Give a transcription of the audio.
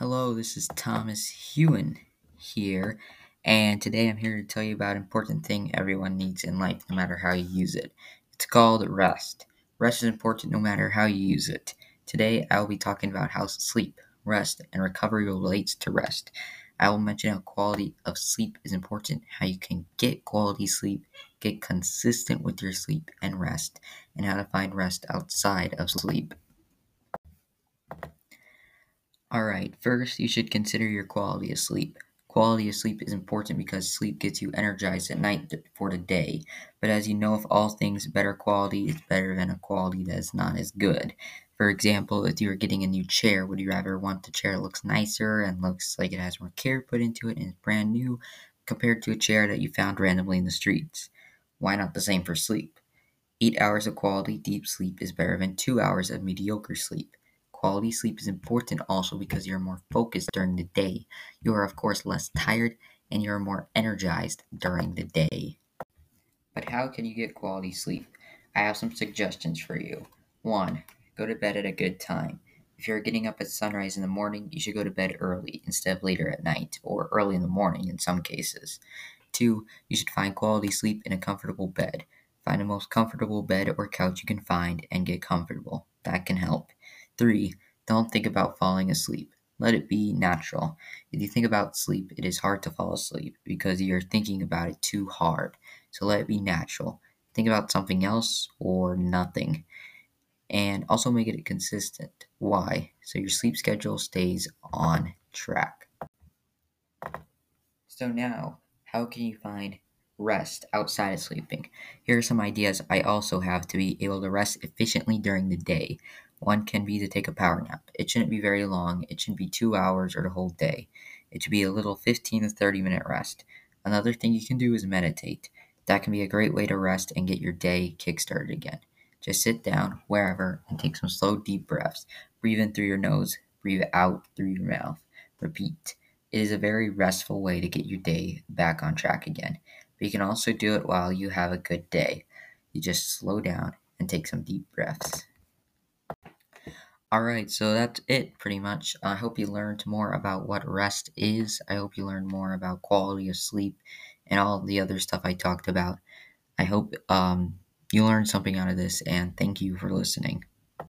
Hello, this is Thomas Heun here, and today I'm here to tell you about an important thing everyone needs in life, no matter how you use it. It's called rest. Rest is important no matter how you use it. Today I will be talking about how sleep, rest, and recovery relates to rest. I will mention how quality of sleep is important, how you can get quality sleep, get consistent with your sleep and rest, and how to find rest outside of sleep. Alright, first you should consider your quality of sleep. Quality of sleep is important because sleep gets you energized at night for the day. But as you know, of all things, better quality is better than a quality that is not as good. For example, if you are getting a new chair, would you rather want the chair that looks nicer and looks like it has more care put into it and is brand new compared to a chair that you found randomly in the streets? Why not the same for sleep? Eight hours of quality deep sleep is better than two hours of mediocre sleep. Quality sleep is important also because you're more focused during the day. You are, of course, less tired and you're more energized during the day. But how can you get quality sleep? I have some suggestions for you. 1. Go to bed at a good time. If you're getting up at sunrise in the morning, you should go to bed early instead of later at night, or early in the morning in some cases. 2. You should find quality sleep in a comfortable bed. Find the most comfortable bed or couch you can find and get comfortable. That can help. Three, don't think about falling asleep. Let it be natural. If you think about sleep, it is hard to fall asleep because you're thinking about it too hard. So let it be natural. Think about something else or nothing. And also make it consistent. Why? So your sleep schedule stays on track. So now, how can you find rest outside of sleeping? Here are some ideas I also have to be able to rest efficiently during the day. One can be to take a power nap. It shouldn't be very long, it shouldn't be two hours or the whole day. It should be a little 15 to 30 minute rest. Another thing you can do is meditate. That can be a great way to rest and get your day kickstarted again. Just sit down wherever and take some slow, deep breaths. Breathe in through your nose, breathe out through your mouth. Repeat. It is a very restful way to get your day back on track again. But you can also do it while you have a good day. You just slow down and take some deep breaths. Alright, so that's it pretty much. I hope you learned more about what rest is. I hope you learned more about quality of sleep and all the other stuff I talked about. I hope um, you learned something out of this, and thank you for listening.